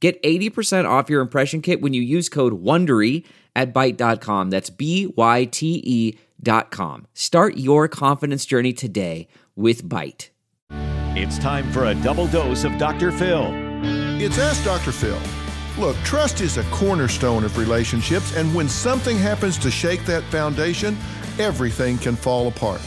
Get 80% off your impression kit when you use code WONDERY at Byte.com. That's B-Y-T-E dot com. Start your confidence journey today with Byte. It's time for a double dose of Dr. Phil. It's Ask Dr. Phil. Look, trust is a cornerstone of relationships, and when something happens to shake that foundation, everything can fall apart.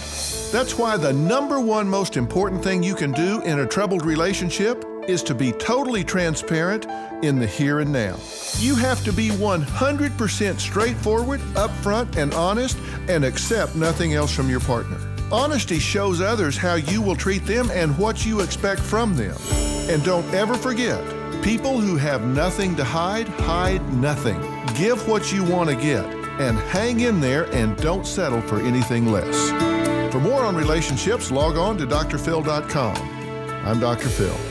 That's why the number one most important thing you can do in a troubled relationship is to be totally transparent in the here and now. You have to be 100% straightforward, upfront, and honest, and accept nothing else from your partner. Honesty shows others how you will treat them and what you expect from them. And don't ever forget people who have nothing to hide, hide nothing. Give what you want to get and hang in there and don't settle for anything less. For more on relationships, log on to drphil.com. I'm Dr. Phil.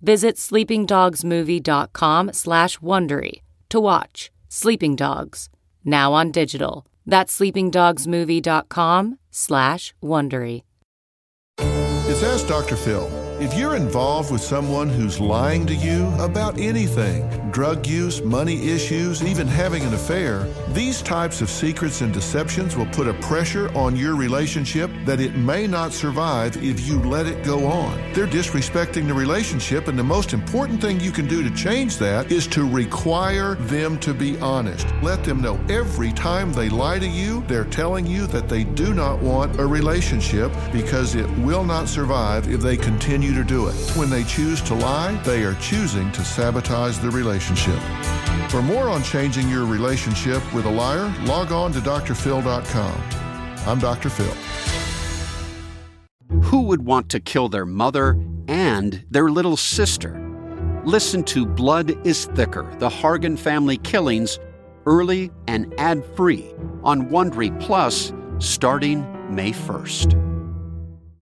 Visit sleepingdogsmovie.com slash Wondery to watch Sleeping Dogs, now on digital. That's sleepingdogsmovie.com slash Wondery. It's Ask Dr. Phil. If you're involved with someone who's lying to you about anything drug use, money issues, even having an affair these types of secrets and deceptions will put a pressure on your relationship that it may not survive if you let it go on. They're disrespecting the relationship, and the most important thing you can do to change that is to require them to be honest. Let them know every time they lie to you, they're telling you that they do not want a relationship because it will not survive if they continue to do it. When they choose to lie, they are choosing to sabotage the relationship. For more on changing your relationship with a liar, log on to drphil.com. I'm Dr. Phil. Who would want to kill their mother and their little sister? Listen to Blood is Thicker The Hargan Family Killings early and ad free on Wondery Plus starting May 1st.